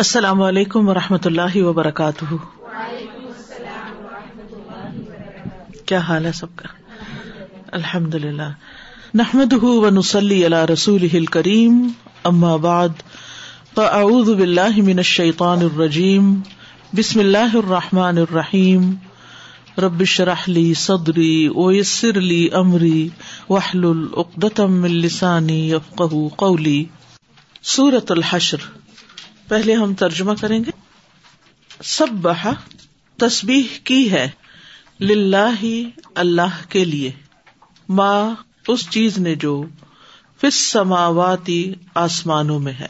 السلام علیکم و رحمۃ اللہ وبرکاتہ کیا حال ہے سب کا الحمد للہ نحمد و نسلی اللہ رسول کریم بعد فاعوذ اماب من بلشیطان الرجیم بسم اللہ الرحمٰن الرحیم رب شرح ربشرحلی صدری اویسر علی عمری وحل العبتم السانی افقبو قولی صورت الحشر پہلے ہم ترجمہ کریں گے سب بہا تصبیح کی ہے لاہ کے لیے ماں اس چیز نے جو فس سماواتی آسمانوں میں ہے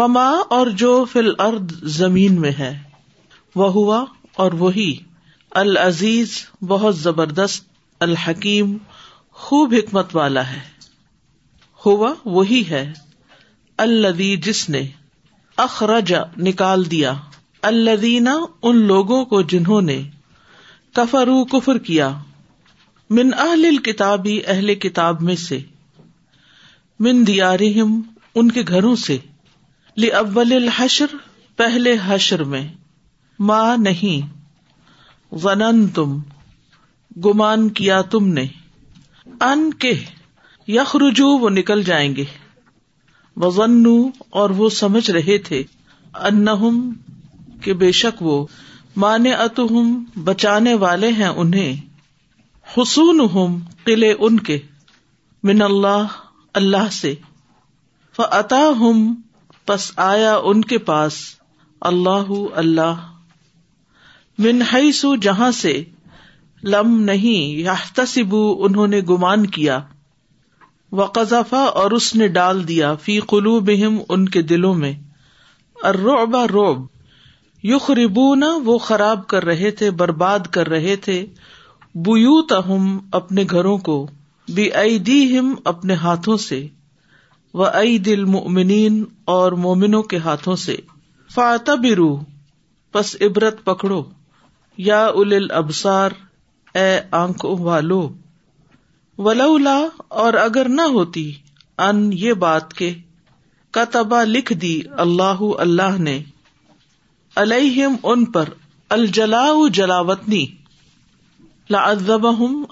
وہ ماں اور جو فل ارد زمین میں ہے وہ ہوا اور وہی العزیز بہت زبردست الحکیم خوب حکمت والا ہے ہوا وہی ہے الدی جس نے اخرجا نکال دیا الدینہ ان لوگوں کو جنہوں نے کفرو کفر کیا من اہل کتابی اہل کتاب میں سے من ان کے گھروں سے لی اول حشر پہلے حشر میں ماں نہیں ونن تم گمان کیا تم نے ان کے یخ رجو وہ نکل جائیں گے وزن اور وہ سمجھ رہے تھے انہم کہ بے شک وہ مانے اتم بچانے والے ہیں انہیں حسون ہم قلعے ان کے من اللہ اللہ سے فتا ہم پس آیا ان کے پاس اللہ اللہ من حیث جہاں سے لم نہیں یا انہوں نے گمان کیا و قزافا اور اس نے ڈال دیا فی قلو بہم ان کے دلوں میں روب وہ خراب کر رہے تھے برباد کر رہے تھے بوتا ہم اپنے گھروں کو بھی دی ہم اپنے ہاتھوں سے و ائی دل مومنین اور مومنوں کے ہاتھوں سے فاتبی برو بس عبرت پکڑو یا ال ابسار اے آنکھوں والو ولا اور اگر نہ ہوتی ان یہ بات کے کتبا لکھ دی اللہ اللہ نے علیہم ان پر الجلا جلاوتنی لا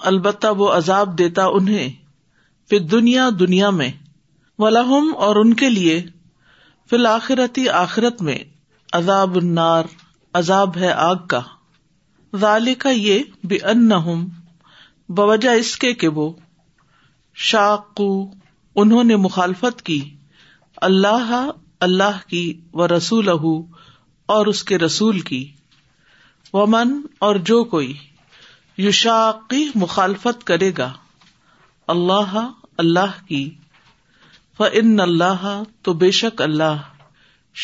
البتہ وہ عذاب دیتا انہیں پھر دنیا دنیا میں ولاحم اور ان کے لیے فی الآخرتی آخرت میں عذاب النار عذاب ہے آگ کا ذالک یہ بے ان بوجہ اس کے کہ وہ شاقو انہوں نے مخالفت کی اللہ اللہ کی و رسول اور اس کے رسول کی ومن من اور جو کوئی یو شاقی مخالفت کرے گا اللہ اللہ کی و اللہ تو بے شک اللہ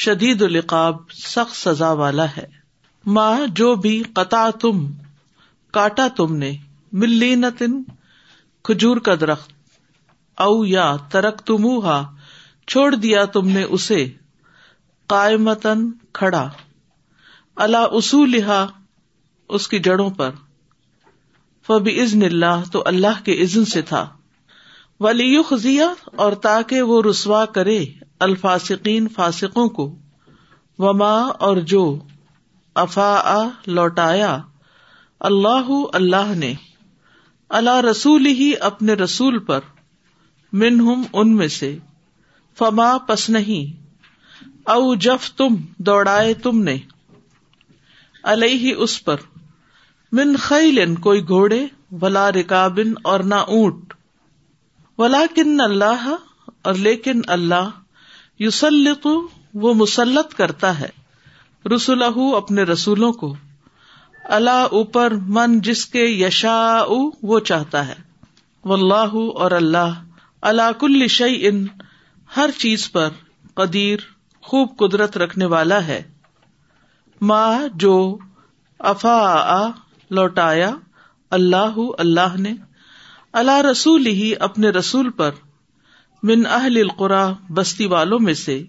شدید القاب سخت سزا والا ہے ماں جو بھی قطع تم کاٹا تم نے ملینتن کھجور کا درخت او یا ترک تم ہا چھوڑ دیا تم نے اسے قائمتن کھڑا اللہ اس کی جڑوں پر فبی اللہ تو اللہ کے عزن سے تھا ولیو خزیا اور تاکہ وہ رسوا کرے الفاسقین فاسقوں کو وما اور جو افا لوٹایا اللہ اللہ نے اللہ رسول ہی اپنے رسول پر من ہم ان میں سے فما پس نہیں او جف تم دوڑائے تم نے علیہ اس پر من خیلن کوئی گھوڑے ولا رکابن اور نہ اونٹ ولا کن اللہ اور لیکن اللہ یوسل مسلط کرتا ہے رسول اپنے رسولوں کو اللہ اوپر من جس کے یشا وہ چاہتا ہے اللہ اور اللہ اللہ کل شعی ان ہر چیز پر قدیر خوب قدرت رکھنے والا ہے ماں جو افا لوٹایا اللہ اللہ نے اللہ رسول ہی اپنے رسول پر من اہل القرا بستی والوں میں سے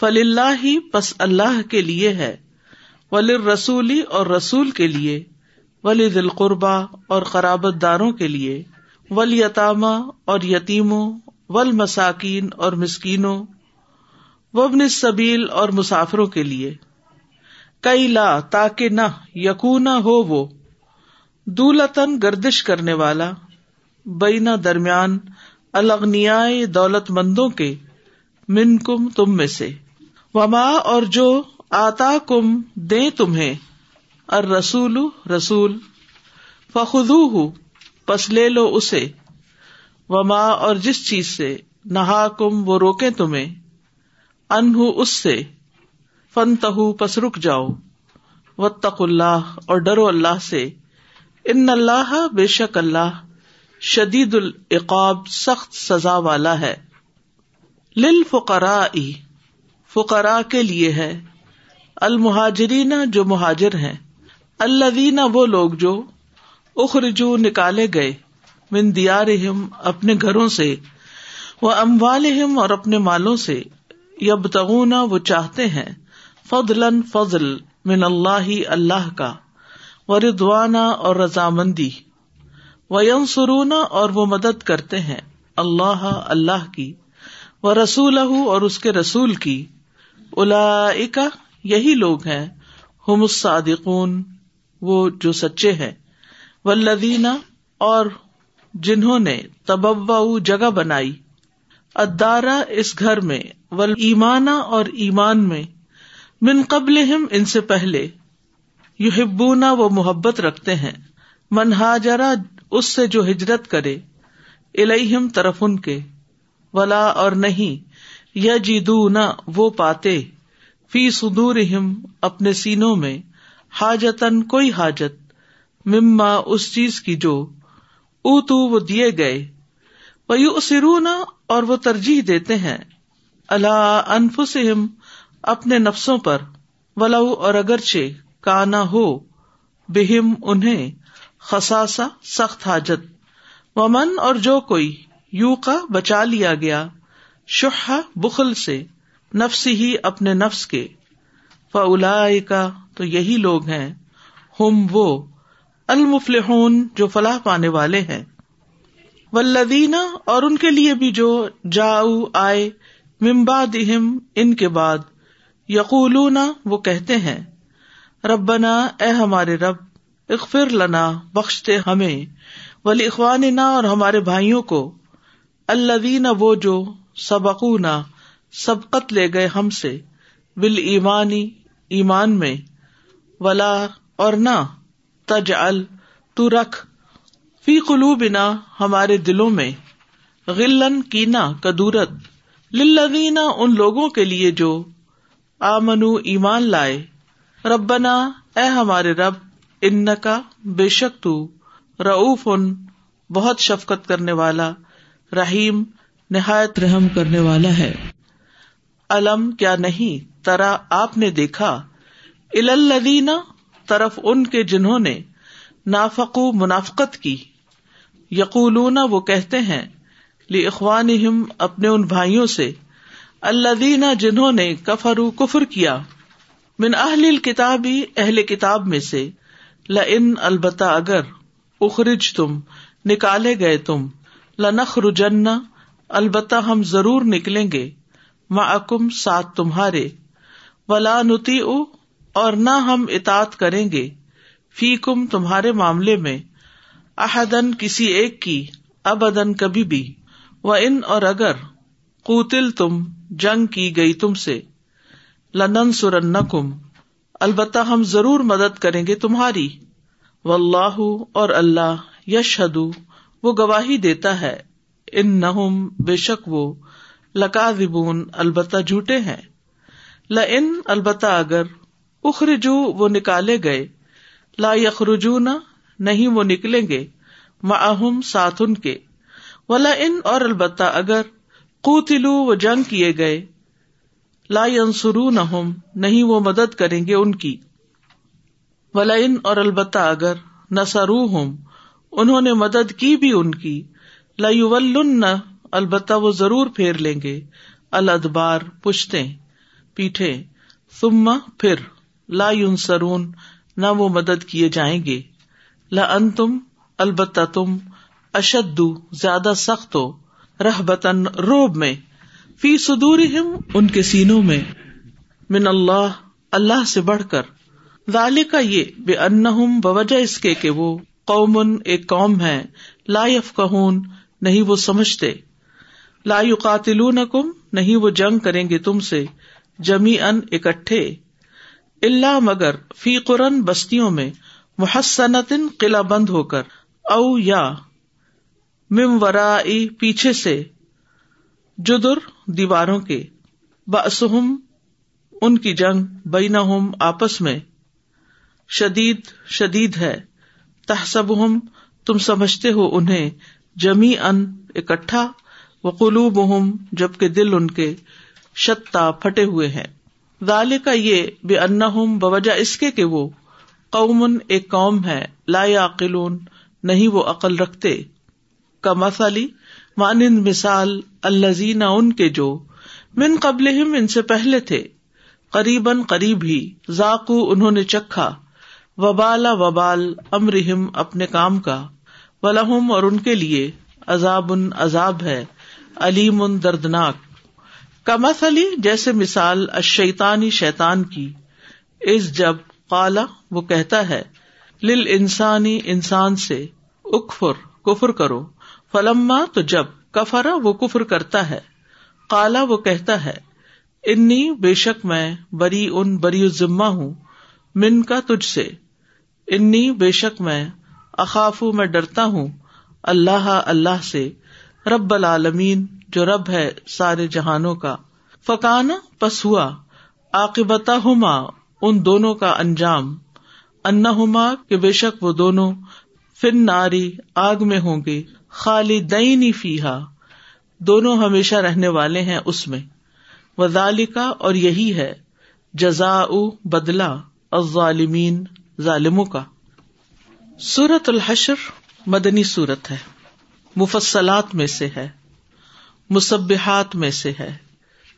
فل اللہ ہی بس اللہ کے لیے ہے ولی رسولی اور رسول کے لیے ولی دل قربا اور خرابت داروں کے لیے ولیطام اور یتیموں وبن صبیل اور مسافروں کے لیے کئی لا تاکہ نہ یقین ہو وہ دولتن گردش کرنے والا بینا درمیان الگنیائے دولت مندوں کے من کم تم میں سے وما اور جو آتا کم دے تمہیں ار رسول رسول فخو پس لے لو اسے وما اور جس چیز سے نہا کم وہ روکے تمہیں انہ اس سے فن تہ پس رک جاؤ و تق اللہ اور ڈرو اللہ سے ان اللہ بے شک اللہ شدید العقاب سخت سزا والا ہے لل فقرا فقرا کے لیے ہے المہاجرین جو مہاجر ہیں اللہ وہ لوگ جو اخرجو نکالے گئے من اپنے گھروں سے وہ اور اپنے مالوں سے یب تغنا وہ چاہتے ہیں فضل فضل من اللہ اللہ کا و اور رضامندی و سرونا اور وہ مدد کرتے ہیں اللہ اللہ کی وہ رسول اور اس کے رسول کی الا یہی لوگ ہیں ہم الصادقون وہ جو سچے ہیں والذین اور جنہوں نے تبا جگہ بنائی ادارا اس گھر میں ول ایمانا اور ایمان میں قبل ہم ان سے پہلے یو ہبونا و محبت رکھتے ہیں منہاجرا اس سے جو ہجرت کرے الم طرف ان کے ولا اور نہیں یا جی وہ پاتے فی سدور سینوں میں حاجت کوئی حاجت مما اس چیز کی جو او دیے گئے اور وہ ترجیح دیتے ہیں اللہ انفسم اپنے نفسوں پر ولا اور اگرچہ کا ہو بہم انہیں خساسا سخت حاجت ومن اور جو کوئی یو کا بچا لیا گیا شہ بخل سے نفس ہی اپنے نفس کے فلا کا تو یہی لوگ ہیں ہم وہ جو فلاح پانے والے ہیں اور ان کے لیے بھی جو جاؤ آئے ممباد ان کے بعد یقولون وہ کہتے ہیں ربنا اے ہمارے رب اغفر لنا بخشتے ہمیں ولی اخوان اور ہمارے بھائیوں کو اللہ وہ جو سبقونا سبقت لے گئے ہم سے بل ایمانی ایمان میں ولا اور نہ تج تو رکھ فی قلو بنا ہمارے دلوں میں غلن کی نا کدورت للذین ان لوگوں کے لیے جو آمنو ایمان لائے ربنا اے ہمارے رب ان کا بے شک تو روف ان بہت شفقت کرنے والا رحیم نہایت رحم کرنے والا ہے کیا نہیں ترا آپ نے دیکھا الدینہ طرف ان کے جنہوں نے نافقو منافقت کی یقولون وہ کہتے ہیں لی اخوان اپنے ان بھائیوں سے اللہ جنہوں نے کفرو کفر کیا من اہل کتابی اہل کتاب میں سے ل ان البتا اگر اخرج تم نکالے گئے تم لنخ رجنا البتہ ہم ضرور نکلیں گے معکم ساتھ تمہارے ولا نتی او اور نہ ہم اطاط کریں گے فی کم تمہارے معاملے میں احدن کسی ایک کی ابدن کبھی بھی و ان اور اگر قوتل تم جنگ کی گئی تم سے لنن سرن کم البتہ ہم ضرور مدد کریں گے تمہاری و اللہ اور اللہ یشہد وہ گواہی دیتا ہے ان نہ بے شک وہ لکا زبون البتہ جھوٹے ہیں لن البتہ اگر اخرجو وہ نکالے گئے لا یخرجو نہ نہیں وہ نکلیں گے معہم ساتھ ان کے ولا ان اور البتہ اگر قوتلو وہ جنگ کیے گئے لا ینسرو نہ نہیں وہ مدد کریں گے ان کی ولا ان اور البتہ اگر نسرو ہم انہوں نے مدد کی بھی ان کی لا یولن البتہ وہ ضرور پھیر لیں گے الدبار پشتے پیٹھے ثم پھر لا سرون نہ وہ مدد کیے جائیں گے لا ان تم البتہ تم اشد زیادہ سخت ہو رہ بتن روب میں فی سدور ان کے سینوں میں من اللہ اللہ سے بڑھ کر ظال کا یہ بے ان بجہ اس کے وہ قومن ایک قوم ہے لا یف نہیں وہ سمجھتے لا قاتل نہیں وہ جنگ کریں گے تم سے جمی ان اکٹھے اللہ مگر فی قرن بستیوں میں وہ قلعہ بند ہو کر او یا پیچھے سے جدر دیواروں کے بسہم ان کی جنگ بین آپس میں شدید شدید ہے تحسب ہم تم سمجھتے ہو انہیں جمی ان اکٹھا وہ قلوب ہوں جبکہ دل ان کے شتا پھٹے ہوئے ہیں ظال کا یہ بے بوجہ اس کے کہ وہ قومن ایک قوم ہے لا یا نہیں وہ عقل رکھتے کا مسالی مانند مثال الزین ان کے جو من قبل ان سے پہلے تھے قریباً قریب ہی ذاکو انہوں نے چکھا وبال امرحم اپنے کام کا ولاحم اور ان کے لیے عذاب ان عذاب ہے علیم ان دردناک کمس علی جیسے مثال اشیتانی شیتان کی اس جب کالا وہ کہتا ہے لل انسانی انسان سے اکفر کفر کرو فلما تو جب کفرا وہ کفر کرتا ہے کالا وہ کہتا ہے انی بے شک میں بری ان بری ذمہ ہوں من کا تجھ سے انی بے شک میں اخاف میں ڈرتا ہوں اللہ اللہ سے رب العالمین جو رب ہے سارے جہانوں کا فکانا پس ہوا آقبتا ہما ان دونوں کا انجام انا ہوما کہ بے شک وہ دونوں فن ناری آگ میں ہوں گے خالی دئی نی فیحا دونوں ہمیشہ رہنے والے ہیں اس میں وزال کا اور یہی ہے جزا بدلا الظالمین ظالمین کا سورت الحشر مدنی سورت ہے مفسلات میں سے ہے مصبحات میں سے ہے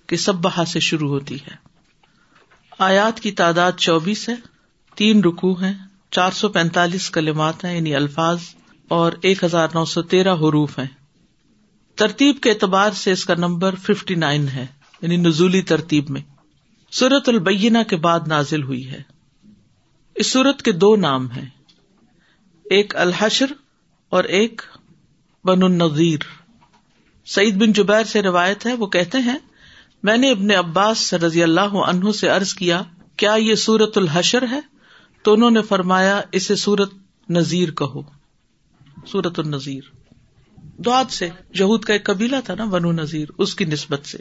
کہ سب بہا سے شروع ہوتی ہے آیات کی تعداد چوبیس ہے تین رکو ہے چار سو پینتالیس کلمات ہیں یعنی الفاظ اور ایک ہزار نو سو تیرہ حروف ہیں ترتیب کے اعتبار سے اس کا نمبر ففٹی نائن ہے یعنی نزولی ترتیب میں سورت البینہ کے بعد نازل ہوئی ہے اس سورت کے دو نام ہیں ایک الحشر اور ایک بن النظیر سعید بن جبیر سے روایت ہے وہ کہتے ہیں میں نے اپنے عباس سے رضی اللہ عنہ سے ارض کیا کیا یہ سورت الحشر ہے تو انہوں نے فرمایا اسے سورت نذیر کہو سورت النظیر دعد سے یہود کا ایک قبیلہ تھا نا بنو نذیر اس کی نسبت سے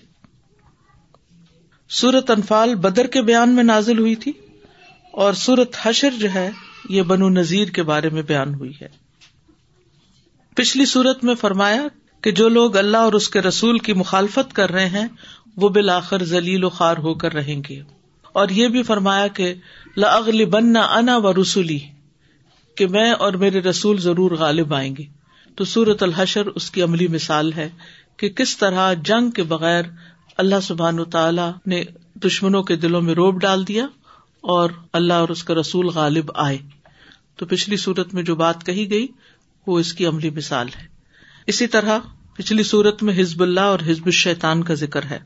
سورت انفال بدر کے بیان میں نازل ہوئی تھی اور سورت حشر جو ہے یہ بنو نذیر کے بارے میں بیان ہوئی ہے پچھلی صورت میں فرمایا کہ جو لوگ اللہ اور اس کے رسول کی مخالفت کر رہے ہیں وہ بالآخر ذلیل و خوار ہو کر رہیں گے اور یہ بھی فرمایا کہ بننا انا و رسولی کہ میں اور میرے رسول ضرور غالب آئیں گے تو سورت الحشر اس کی عملی مثال ہے کہ کس طرح جنگ کے بغیر اللہ سبحان تعالی نے دشمنوں کے دلوں میں روب ڈال دیا اور اللہ اور اس کا رسول غالب آئے تو پچھلی صورت میں جو بات کہی گئی وہ اس کی عملی مثال ہے اسی طرح پچھلی صورت میں ہزب اللہ اور ہزب الشیتان کا ذکر ہے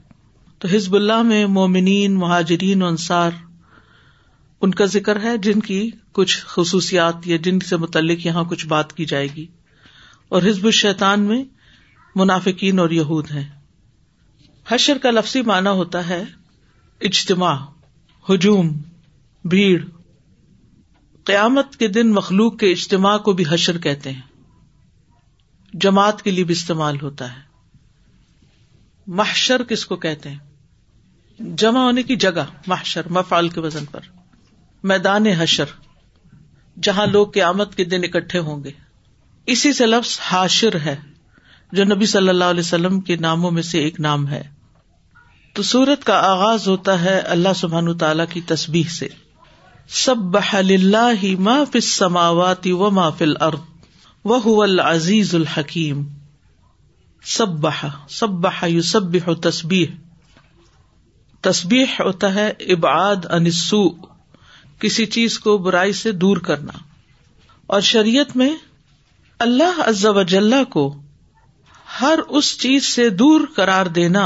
تو ہزب اللہ میں مومنین مہاجرین و انصار ان کا ذکر ہے جن کی کچھ خصوصیات یا جن سے متعلق یہاں کچھ بات کی جائے گی اور ہزب الشیتان میں منافقین اور یہود ہیں حشر کا لفظی معنی ہوتا ہے اجتماع ہجوم بھیڑ قیامت کے دن مخلوق کے اجتماع کو بھی حشر کہتے ہیں جماعت کے لیے بھی استعمال ہوتا ہے محشر کس کو کہتے ہیں جمع ہونے کی جگہ محشر مفال کے وزن پر میدان حشر جہاں لوگ قیامت کے دن اکٹھے ہوں گے اسی سے لفظ حاشر ہے جو نبی صلی اللہ علیہ وسلم کے ناموں میں سے ایک نام ہے تو سورت کا آغاز ہوتا ہے اللہ سبحان تعالی کی تسبیح سے سب بح اللہ فما و الح العزیز الحکیم سب بہ سب بہ یو سب تصبیح تسبیح ہوتا ہے ابعاد انسو کسی چیز کو برائی سے دور کرنا اور شریعت میں اللہ عز و جل کو ہر اس چیز سے دور قرار دینا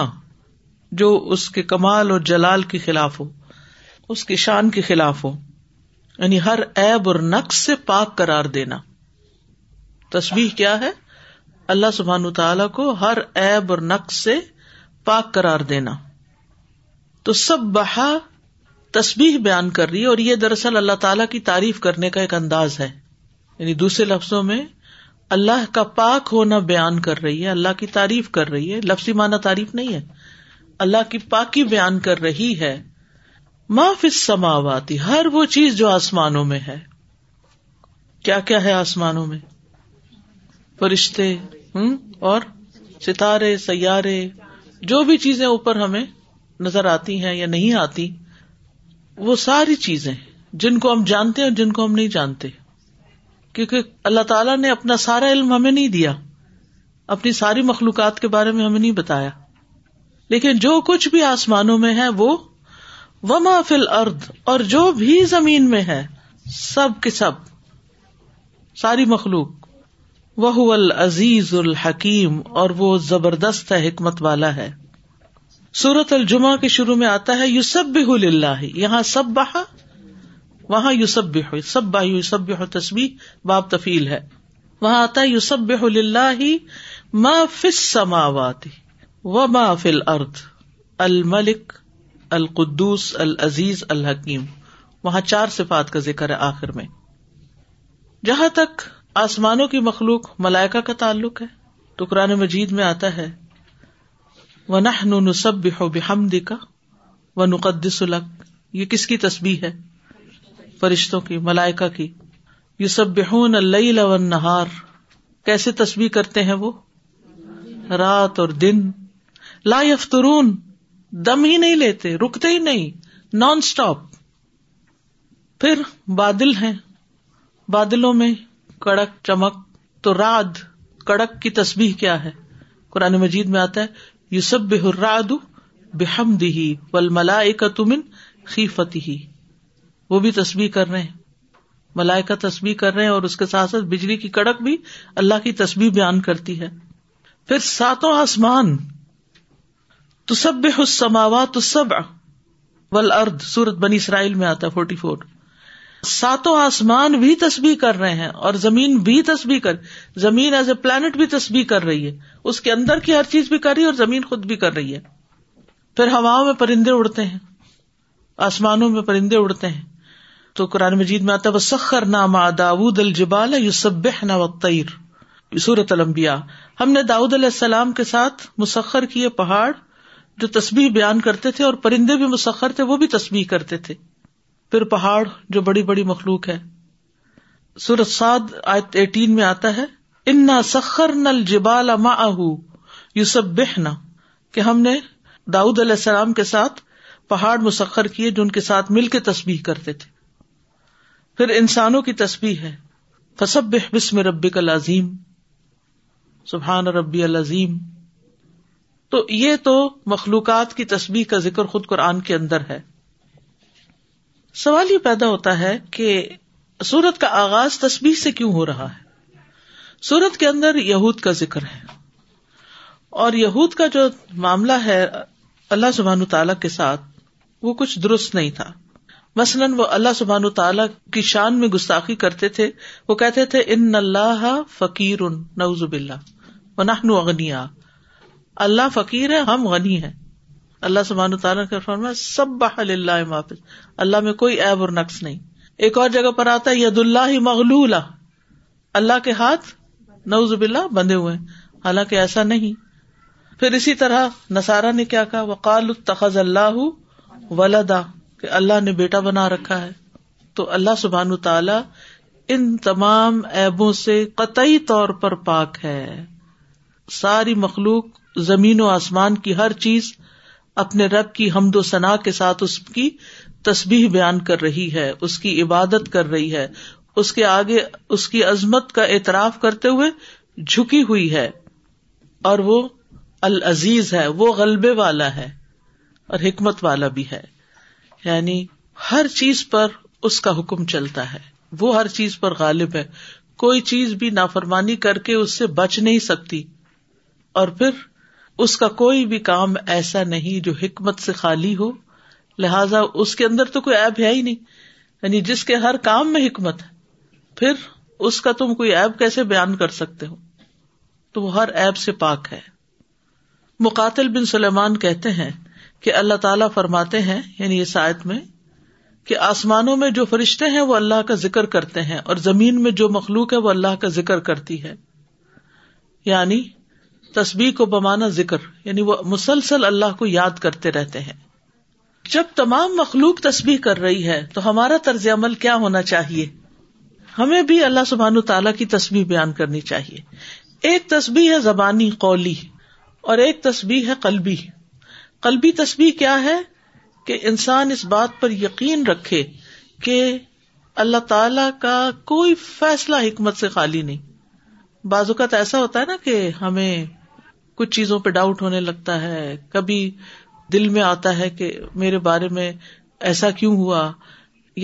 جو اس کے کمال اور جلال کے خلاف ہو اس کی شان کے خلاف ہو یعنی ہر ایب اور نقص سے پاک قرار دینا تصویر کیا ہے اللہ سبحان تعالی کو ہر ایب اور نقص سے پاک قرار دینا تو سب بہا تسبیح بیان کر رہی ہے اور یہ دراصل اللہ تعالیٰ کی تعریف کرنے کا ایک انداز ہے یعنی دوسرے لفظوں میں اللہ کا پاک ہونا بیان کر رہی ہے اللہ کی تعریف کر رہی ہے لفظی معنی تعریف نہیں ہے اللہ کی پاکی بیان کر رہی ہے معاف سماواتی ہر وہ چیز جو آسمانوں میں ہے کیا کیا ہے آسمانوں میں فرشتے ہوں اور ستارے سیارے جو بھی چیزیں اوپر ہمیں نظر آتی ہیں یا نہیں آتی وہ ساری چیزیں جن کو ہم جانتے ہیں جن کو ہم نہیں جانتے کیونکہ اللہ تعالیٰ نے اپنا سارا علم ہمیں نہیں دیا اپنی ساری مخلوقات کے بارے میں ہمیں نہیں بتایا لیکن جو کچھ بھی آسمانوں میں ہے وہ و فل ارد اور جو بھی زمین میں ہے سب کے سب ساری مخلوق وہ العزیز الحکیم اور وہ زبردست ہے حکمت والا ہے سورت الجمہ کے شروع میں آتا ہے یوسب بہ اللہ یہاں سب بہا وہاں یوسب بہ سب بہ تسبی باب تفیل ہے وہاں آتا ہے یوسب اللہ سماواتی و ما فل ارد الملک القدس العزیز الحکیم وہاں چار صفات کا ذکر ہے آخر میں جہاں تک آسمانوں کی مخلوق ملائکہ کا تعلق ہے تو قرآن مجید میں آتا ہے الق یہ کس کی تسبیح ہے فرشتوں کی ملائکہ یو سب بہون اللہ نہار کیسے تسبیح کرتے ہیں وہ رات اور دن لا یفترون دم ہی نہیں لیتے رکتے ہی نہیں نان اسٹاپ پھر بادل ہیں بادلوں میں کڑک چمک تو راد کڑک کی تصبیح کیا ہے قرآن مجید میں آتا ہے یوسف بے راد بےحم ول ملائی کا تم فتی وہ بھی تصویر کر رہے ہیں ملائی کا تصویر کر رہے ہیں اور اس کے ساتھ ساتھ بجلی کی کڑک بھی اللہ کی تسبیح بیان کرتی ہے پھر ساتوں آسمان تو سب حسماوا تو سب ول ارد سورت بنی اسرائیل میں آتا ہے فورٹی فور ساتوں آسمان بھی تسبیح کر رہے ہیں اور زمین بھی تسبیح کر زمین ایز اے پلانٹ بھی تسبیح کر رہی ہے اس کے اندر کی ہر چیز بھی کر رہی ہے اور زمین خود بھی کر رہی ہے پھر ہوا میں پرندے اڑتے ہیں آسمانوں میں پرندے اڑتے ہیں تو قرآن مجید میں آتا بسر ناما نا وقیر سورت المبیا ہم نے داود علیہ السلام کے ساتھ مسخر کیے پہاڑ جو تسبیح بیان کرتے تھے اور پرندے بھی مسخر تھے وہ بھی تصویر کرتے تھے پھر پہاڑ جو بڑی بڑی مخلوق ہے سورت سعد آیت ایٹین میں آتا ہے سخر نل انخر یوسف بہنا کہ ہم نے داؤد علیہ السلام کے ساتھ پہاڑ مسخر کیے جو ان کے ساتھ مل کے تسبیح کرتے تھے پھر انسانوں کی تسبیح ہے فصب بسم رب کا لازیم سبحان ربی العظیم تو یہ تو مخلوقات کی تسبیح کا ذکر خود قرآن کے اندر ہے سوال یہ پیدا ہوتا ہے کہ سورت کا آغاز تسبیح سے کیوں ہو رہا ہے سورت کے اندر یہود کا ذکر ہے اور یہود کا جو معاملہ ہے اللہ سبحان تعالی کے ساتھ وہ کچھ درست نہیں تھا مثلاً وہ اللہ سبحان تعالیٰ کی شان میں گستاخی کرتے تھے وہ کہتے تھے ان اللہ فقیر اللہ و اغنیا اللہ فقیر ہے ہم غنی ہے اللہ سبحان تعالیٰ فرما سب بحل اللہ محافظ اللہ میں کوئی ایب اور نقص نہیں ایک اور جگہ پر آتا ہے ید اللہ ہی اللہ کے ہاتھ نوز بندے ہوئے حالانکہ ایسا نہیں پھر اسی طرح نسارا نے کیا کہا وقال التخذ اللہ ولادا کہ اللہ نے بیٹا بنا رکھا ہے تو اللہ سبحان تعالی ان تمام ایبوں سے قطعی طور پر پاک ہے ساری مخلوق زمین و آسمان کی ہر چیز اپنے رب کی حمد و ثنا کے ساتھ اس کی تسبیح بیان کر رہی ہے اس کی عبادت کر رہی ہے اس کے آگے اس کی عظمت کا اعتراف کرتے ہوئے جھکی ہوئی ہے اور وہ العزیز ہے وہ غلبے والا ہے اور حکمت والا بھی ہے یعنی ہر چیز پر اس کا حکم چلتا ہے وہ ہر چیز پر غالب ہے کوئی چیز بھی نافرمانی کر کے اس سے بچ نہیں سکتی اور پھر اس کا کوئی بھی کام ایسا نہیں جو حکمت سے خالی ہو لہذا اس کے اندر تو کوئی ایب ہے ہی نہیں یعنی جس کے ہر کام میں حکمت ہے پھر اس کا تم کوئی ایب کیسے بیان کر سکتے ہو تو وہ ہر ایب سے پاک ہے مقاتل بن سلیمان کہتے ہیں کہ اللہ تعالیٰ فرماتے ہیں یعنی اس میں کہ آسمانوں میں جو فرشتے ہیں وہ اللہ کا ذکر کرتے ہیں اور زمین میں جو مخلوق ہے وہ اللہ کا ذکر کرتی ہے یعنی تسبیح کو بمانا ذکر یعنی وہ مسلسل اللہ کو یاد کرتے رہتے ہیں جب تمام مخلوق تسبیح کر رہی ہے تو ہمارا طرز عمل کیا ہونا چاہیے ہمیں بھی اللہ سبحان تعالیٰ کی تسبیح بیان کرنی چاہیے ایک تسبیح ہے زبانی قولی اور ایک تسبیح ہے قلبی قلبی تسبیح کیا ہے کہ انسان اس بات پر یقین رکھے کہ اللہ تعالی کا کوئی فیصلہ حکمت سے خالی نہیں بازو کا تو ایسا ہوتا ہے نا کہ ہمیں کچھ چیزوں پہ ڈاؤٹ ہونے لگتا ہے کبھی دل میں آتا ہے کہ میرے بارے میں ایسا کیوں ہوا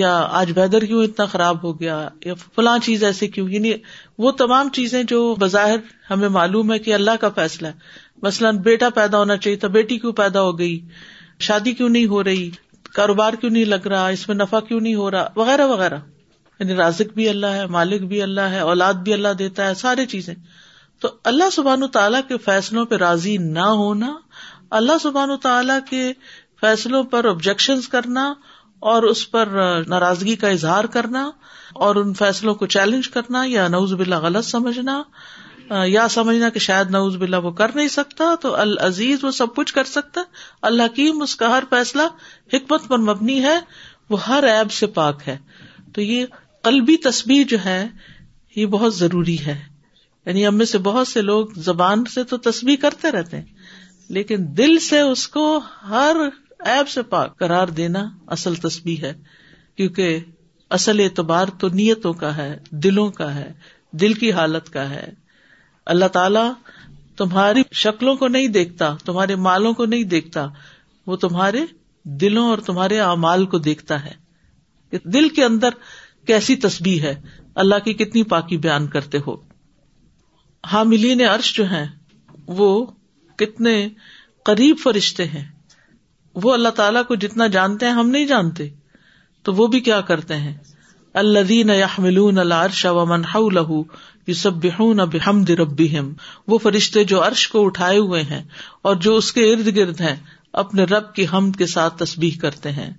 یا آج ویدر کیوں اتنا خراب ہو گیا یا فلاں چیز ایسی کیوں یعنی وہ تمام چیزیں جو بظاہر ہمیں معلوم ہے کہ اللہ کا فیصلہ ہے مثلاً بیٹا پیدا ہونا چاہیے تو بیٹی کیوں پیدا ہو گئی شادی کیوں نہیں ہو رہی کاروبار کیوں نہیں لگ رہا اس میں نفع کیوں نہیں ہو رہا وغیرہ وغیرہ یعنی رازق بھی اللہ ہے مالک بھی اللہ ہے اولاد بھی اللہ دیتا ہے سارے چیزیں تو اللہ سبحان و تعالیٰ کے فیصلوں پہ راضی نہ ہونا اللہ سبحان و تعالیٰ کے فیصلوں پر آبجیکشن کرنا اور اس پر ناراضگی کا اظہار کرنا اور ان فیصلوں کو چیلنج کرنا یا نوز بلا غلط سمجھنا یا سمجھنا کہ شاید نوز بلا وہ کر نہیں سکتا تو العزیز وہ سب کچھ کر سکتا اللہ کی اس کا ہر فیصلہ حکمت پر مبنی ہے وہ ہر ایب سے پاک ہے تو یہ قلبی تصویر جو ہے یہ بہت ضروری ہے یعنی ہم میں سے بہت سے لوگ زبان سے تو تسبیح کرتے رہتے ہیں لیکن دل سے اس کو ہر ایب سے پاک قرار دینا اصل تصویر ہے کیونکہ اصل اعتبار تو نیتوں کا ہے دلوں کا ہے دل کی حالت کا ہے اللہ تعالی تمہاری شکلوں کو نہیں دیکھتا تمہارے مالوں کو نہیں دیکھتا وہ تمہارے دلوں اور تمہارے امال کو دیکھتا ہے دل کے اندر کیسی تسبیح ہے اللہ کی کتنی پاکی بیان کرتے ہو عرش جو ہیں وہ کتنے قریب فرشتے ہیں وہ اللہ تعالیٰ کو جتنا جانتے ہیں ہم نہیں جانتے تو وہ بھی کیا کرتے ہیں اللہدین اللہ عرش یو سب بے ہم وہ فرشتے جو عرش کو اٹھائے ہوئے ہیں اور جو اس کے ارد گرد ہیں اپنے رب کی ہم کے ساتھ تسبیح کرتے ہیں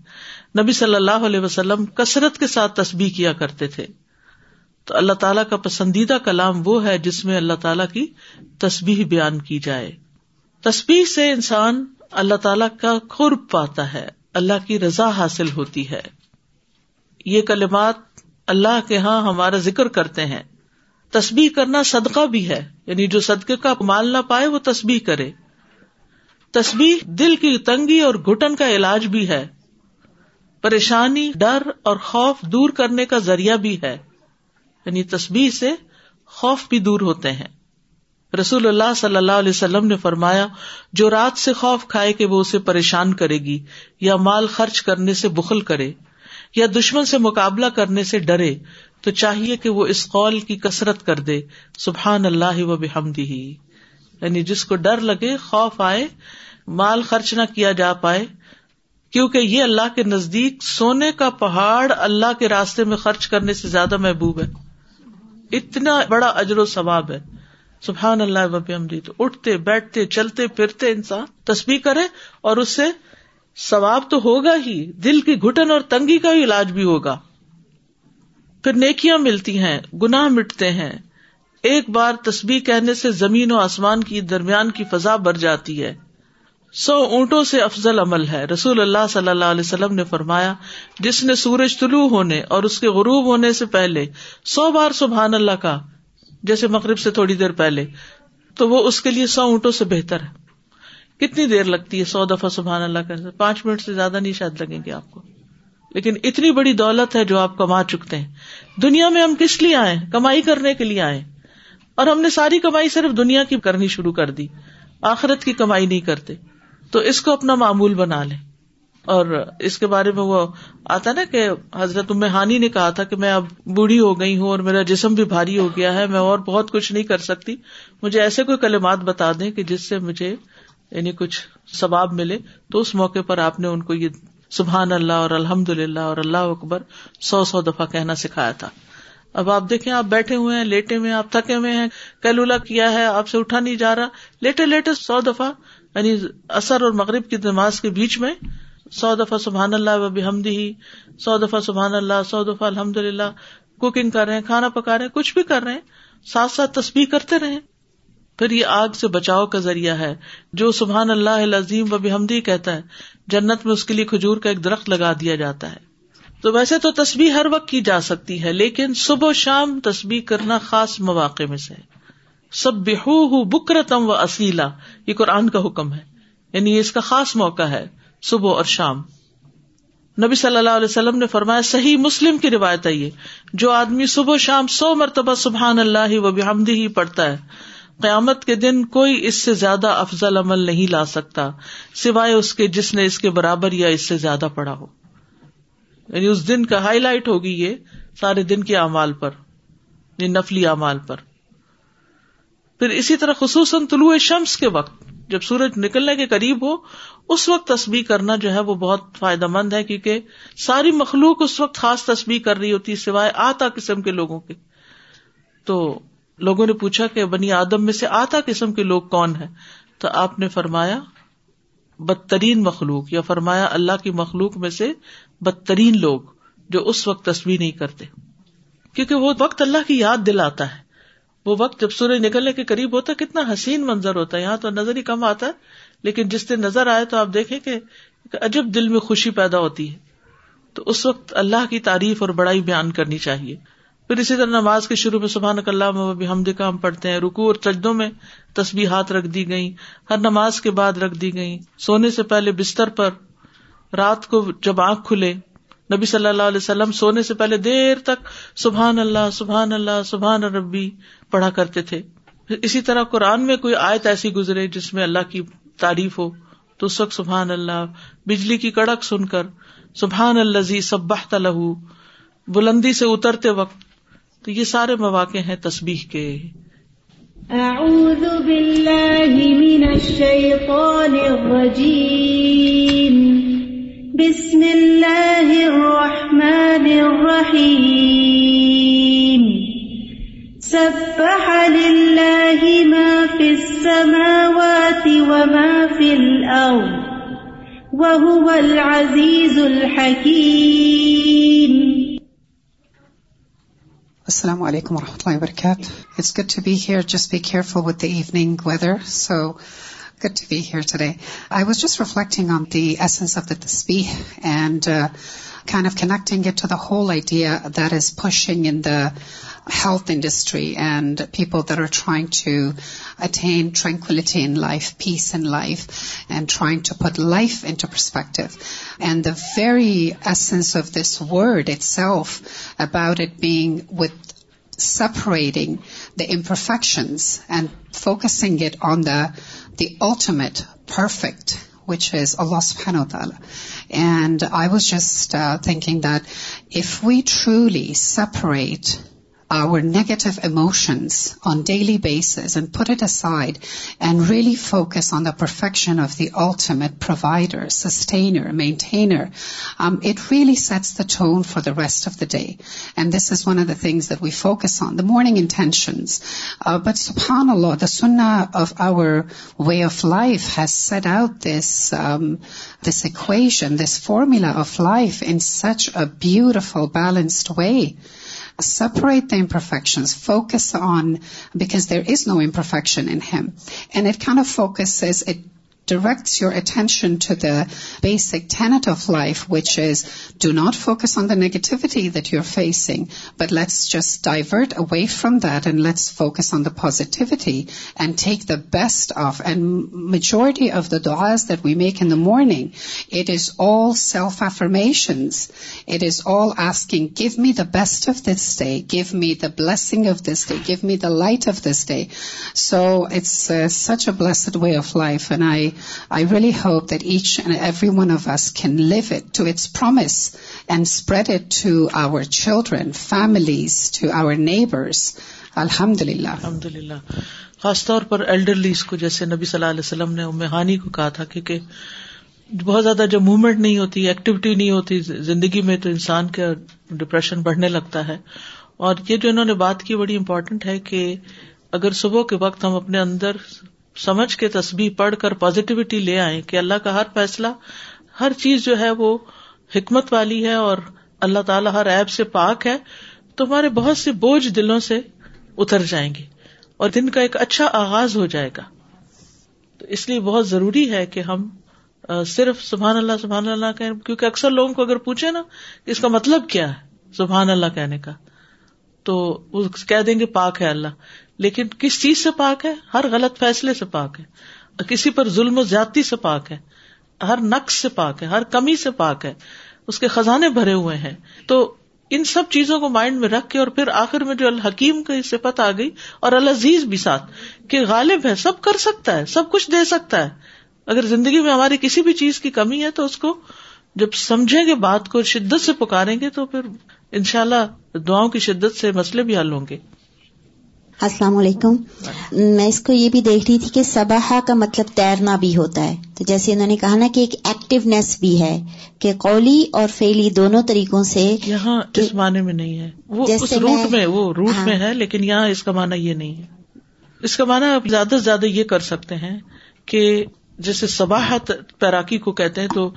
نبی صلی اللہ علیہ وسلم کثرت کے ساتھ تصبیح کیا کرتے تھے تو اللہ تعالیٰ کا پسندیدہ کلام وہ ہے جس میں اللہ تعالیٰ کی تصبیح بیان کی جائے تسبیح سے انسان اللہ تعالیٰ کا خرب پاتا ہے اللہ کی رضا حاصل ہوتی ہے یہ کلمات اللہ کے ہاں ہمارا ذکر کرتے ہیں تصبیح کرنا صدقہ بھی ہے یعنی جو صدقے کا مال نہ پائے وہ تصبیح کرے تسبیح دل کی تنگی اور گٹن کا علاج بھی ہے پریشانی ڈر اور خوف دور کرنے کا ذریعہ بھی ہے یعنی تسبیح سے خوف بھی دور ہوتے ہیں رسول اللہ صلی اللہ علیہ وسلم نے فرمایا جو رات سے خوف کھائے کہ وہ اسے پریشان کرے گی یا مال خرچ کرنے سے بخل کرے یا دشمن سے مقابلہ کرنے سے ڈرے تو چاہیے کہ وہ اس قول کی کثرت کر دے سبحان اللہ و بحمدی یعنی جس کو ڈر لگے خوف آئے مال خرچ نہ کیا جا پائے کیونکہ یہ اللہ کے نزدیک سونے کا پہاڑ اللہ کے راستے میں خرچ کرنے سے زیادہ محبوب ہے اتنا بڑا اجر و ثواب ہے سبحان اللہ وب تو اٹھتے بیٹھتے چلتے پھرتے انسان تسبیح کرے اور اس سے ثواب تو ہوگا ہی دل کی گٹن اور تنگی کا علاج بھی ہوگا پھر نیکیاں ملتی ہیں گناہ مٹتے ہیں ایک بار تسبیح کہنے سے زمین و آسمان کی درمیان کی فضا بڑھ جاتی ہے سو اونٹوں سے افضل عمل ہے رسول اللہ صلی اللہ علیہ وسلم نے فرمایا جس نے سورج طلوع ہونے اور اس کے غروب ہونے سے پہلے سو بار سبحان اللہ کا جیسے مغرب سے تھوڑی دیر پہلے تو وہ اس کے لیے سو اونٹوں سے بہتر ہے کتنی دیر لگتی ہے سو دفعہ سبحان اللہ کرنے سے پانچ منٹ سے زیادہ نہیں شاید لگیں گے آپ کو لیکن اتنی بڑی دولت ہے جو آپ کما چکتے ہیں دنیا میں ہم کس لیے آئے کمائی کرنے کے لیے آئے اور ہم نے ساری کمائی صرف دنیا کی کرنی شروع کر دی آخرت کی کمائی نہیں کرتے تو اس کو اپنا معمول بنا لے اور اس کے بارے میں وہ آتا نا کہ حضرت ہانی نے کہا تھا کہ میں اب بوڑھی ہو گئی ہوں اور میرا جسم بھی بھاری ہو گیا ہے میں اور بہت کچھ نہیں کر سکتی مجھے ایسے کوئی کلمات بتا دیں کہ جس سے مجھے یعنی کچھ ثواب ملے تو اس موقع پر آپ نے ان کو یہ سبحان اللہ اور الحمد للہ اور اللہ اکبر سو سو دفعہ کہنا سکھایا تھا اب آپ دیکھیں آپ بیٹھے ہوئے ہیں لیٹے ہوئے آپ تھکے ہوئے ہیں کیلولا کیا ہے آپ سے اٹھا نہیں جا رہا لیٹے لیٹے سو دفعہ یعنی اثر اور مغرب کی نماز کے بیچ میں سو دفعہ سبحان اللہ و بھی حمدی سو دفعہ سبحان اللہ سو دفعہ الحمد للہ کوکنگ کر رہے ہیں کھانا پکا رہے ہیں کچھ بھی کر رہے ہیں ساتھ ساتھ تصویر کرتے رہے پھر یہ آگ سے بچاؤ کا ذریعہ ہے جو سبحان اللہ عظیم و حمدی کہتا ہے جنت میں اس کے لیے کھجور کا ایک درخت لگا دیا جاتا ہے تو ویسے تو تسبیح ہر وقت کی جا سکتی ہے لیکن صبح شام تصبیح کرنا خاص مواقع میں سے سب بیہ بکرتم و اصیلا یہ قرآن کا حکم ہے یعنی اس کا خاص موقع ہے صبح اور شام نبی صلی اللہ علیہ وسلم نے فرمایا صحیح مسلم کی روایت آئیے جو آدمی صبح و شام سو مرتبہ سبحان اللہ و بحمدی ہی پڑتا ہے قیامت کے دن کوئی اس سے زیادہ افضل عمل نہیں لا سکتا سوائے اس کے جس نے اس کے برابر یا اس سے زیادہ پڑھا ہو یعنی اس دن کا ہائی لائٹ ہوگی یہ سارے دن کے اعمال پر یعنی نفلی اعمال پر پھر اسی طرح خصوصاً طلوع شمس کے وقت جب سورج نکلنے کے قریب ہو اس وقت تسبیح کرنا جو ہے وہ بہت فائدہ مند ہے کیونکہ ساری مخلوق اس وقت خاص تسبیح کر رہی ہوتی سوائے آتا قسم کے لوگوں کے تو لوگوں نے پوچھا کہ بنی آدم میں سے آتا قسم کے لوگ کون ہے تو آپ نے فرمایا بدترین مخلوق یا فرمایا اللہ کی مخلوق میں سے بدترین لوگ جو اس وقت تصویر نہیں کرتے کیونکہ وہ وقت اللہ کی یاد دل آتا ہے وہ وقت جب سورج نکلنے کے قریب ہوتا ہے کتنا حسین منظر ہوتا ہے یہاں تو نظر ہی کم آتا ہے لیکن جس دن نظر آئے تو آپ دیکھیں کہ عجب دل میں خوشی پیدا ہوتی ہے تو اس وقت اللہ کی تعریف اور بڑائی بیان کرنی چاہیے پھر اسی طرح نماز کے شروع میں سبحان اللہ حمد کا ہم پڑھتے ہیں رکو اور چجدوں میں تسبیحات رکھ دی گئی ہر نماز کے بعد رکھ دی گئی سونے سے پہلے بستر پر رات کو جب آنکھ کھلے نبی صلی اللہ علیہ وسلم سونے سے پہلے دیر تک سبحان اللہ سبحان اللہ سبحان ربی پڑھا کرتے تھے اسی طرح قرآن میں کوئی آیت ایسی گزرے جس میں اللہ کی تعریف ہو تو اس وقت سبحان اللہ بجلی کی کڑک سن کر سبحان اللہ سب بہت بلندی سے اترتے وقت تو یہ سارے مواقع ہیں تصبیح کے اعوذ باللہ من الشیطان الرجیم السلام علیکم و رحمۃ اللہ good to be here to speak here for the evening weather so good to be here today I was just reflecting on the essence of the ٹسپی and kind of connecting get to the whole idea there is passion in health industry and people that are trying to attain tranquility in life, peace in life, and trying to put life into perspective. And the very essence of this word itself, about it being with separating the imperfections and focusing it on the ultimate perfect, which is Allah subhanahu wa ta'ala. And I was just uh, thinking that if we truly separate our negative emotions on daily basis and put it aside and really focus on the perfection of the ultimate provider, sustainer, maintainer, um, it really sets the tone for the rest of the day. And this is one of the things that we focus on, the morning intentions. Uh, but subhanAllah, the sunnah of our way of life has set out this um, this equation, this formula of life in such a beautiful, balanced way. Separate the imperfections, focus on, because there is no imperfection in him. And it kind of focuses, it directs your attention to the basic tenet of life, which is do not focus on the negativity that you're facing, but let's just divert away from that and let's focus on the positivity and take the best of. And majority of the du'as that we make in the morning, it is all self-affirmations. It is all asking, give me the best of this day, give me the blessing of this day, give me the light of this day. So it's uh, such a blessed way of life, and I I really hope that each and every one of us can live it to its promise and spread it to our children, families, to our neighbors. Alhamdulillah. Alhamdulillah. خاص طور پر ایلڈرلیز کو جیسے نبی صلی اللہ علیہ وسلم نے امہانی کو کہا تھا کیونکہ بہت زیادہ جب موومنٹ نہیں ہوتی ایکٹیویٹی نہیں ہوتی زندگی میں تو انسان کا ڈپریشن بڑھنے لگتا ہے اور یہ جو انہوں نے بات کی بڑی امپورٹنٹ ہے کہ اگر صبح کے وقت ہم اپنے اندر سمجھ کے تصبیح پڑھ کر پازیٹیوٹی لے آئے کہ اللہ کا ہر فیصلہ ہر چیز جو ہے وہ حکمت والی ہے اور اللہ تعالیٰ ہر ایب سے پاک ہے تو ہمارے بہت سے بوجھ دلوں سے اتر جائیں گے اور دن کا ایک اچھا آغاز ہو جائے گا تو اس لیے بہت ضروری ہے کہ ہم صرف سبحان اللہ سبحان اللہ کہ کیونکہ اکثر لوگوں کو اگر پوچھے نا اس کا مطلب کیا ہے سبحان اللہ کہنے کا تو کہہ دیں گے پاک ہے اللہ لیکن کس چیز سے پاک ہے ہر غلط فیصلے سے پاک ہے کسی پر ظلم و زیادتی سے پاک ہے ہر نقص سے پاک ہے ہر کمی سے پاک ہے اس کے خزانے بھرے ہوئے ہیں تو ان سب چیزوں کو مائنڈ میں رکھ کے اور پھر آخر میں جو الحکیم کی صفت آ گئی اور العزیز بھی ساتھ کہ غالب ہے سب کر سکتا ہے سب کچھ دے سکتا ہے اگر زندگی میں ہماری کسی بھی چیز کی کمی ہے تو اس کو جب سمجھیں گے بات کو شدت سے پکاریں گے تو پھر ان شاء اللہ دعاؤں کی شدت سے مسئلے بھی حل ہوں گے السلام علیکم میں اس کو یہ بھی دیکھ رہی تھی کہ سباہا کا مطلب تیرنا بھی ہوتا ہے تو جیسے انہوں نے کہا نا کہ ایک ایکٹیونیس بھی ہے کہ قولی اور فیلی دونوں طریقوں سے یہاں اس معنی میں نہیں ہے وہ وہ اس روٹ روٹ میں میں ہے لیکن یہاں اس کا معنی یہ نہیں ہے اس کا معنی آپ زیادہ سے زیادہ یہ کر سکتے ہیں کہ جیسے سباہ تیراکی کو کہتے ہیں تو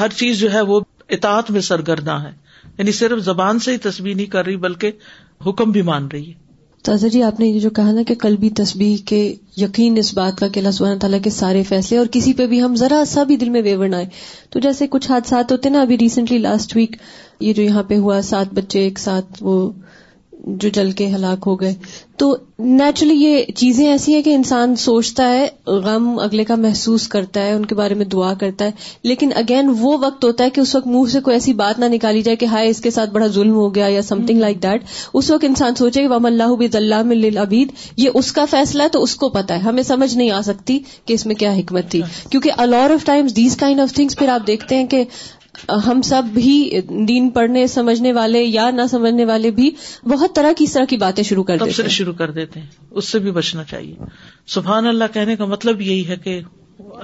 ہر چیز جو ہے وہ اطاعت میں سرگرداں ہے یعنی صرف زبان سے ہی تصویر نہیں کر رہی بلکہ حکم بھی مان رہی ہے تازہ جی آپ نے یہ جو کہا نا کہ قلبی تسبیح کے یقین اس بات کا کہ اللہ سبحانہ تعالیٰ کے سارے فیصلے اور کسی پہ بھی ہم ذرا سا بھی دل میں ویور نہ آئے تو جیسے کچھ حادثات ہوتے نا ابھی ریسنٹلی لاسٹ ویک یہ جو یہاں پہ ہوا سات بچے ایک ساتھ وہ جو جل کے ہلاک ہو گئے تو نیچرلی یہ چیزیں ایسی ہیں کہ انسان سوچتا ہے غم اگلے کا محسوس کرتا ہے ان کے بارے میں دعا کرتا ہے لیکن اگین وہ وقت ہوتا ہے کہ اس وقت منہ سے کوئی ایسی بات نہ نکالی جائے کہ ہائے اس کے ساتھ بڑا ظلم ہو گیا یا سم تھنگ لائک دیٹ اس وقت انسان سوچے کہ وم اللہ بد اللہ میں یہ اس کا فیصلہ ہے تو اس کو پتا ہے ہمیں سمجھ نہیں آ سکتی کہ اس میں کیا حکمت تھی کیونکہ Alwar of times these kind of things پھر آپ دیکھتے ہیں کہ ہم سب بھی دین پڑھنے سمجھنے والے یا نہ سمجھنے والے بھی بہت طرح کی اس طرح کی باتیں شروع کر دیتے ہیں شروع کر دیتے ہیں اس سے بھی بچنا چاہیے سبحان اللہ کہنے کا مطلب یہی ہے کہ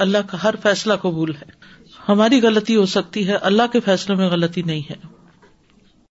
اللہ کا ہر فیصلہ قبول ہے ہماری غلطی ہو سکتی ہے اللہ کے فیصلوں میں غلطی نہیں ہے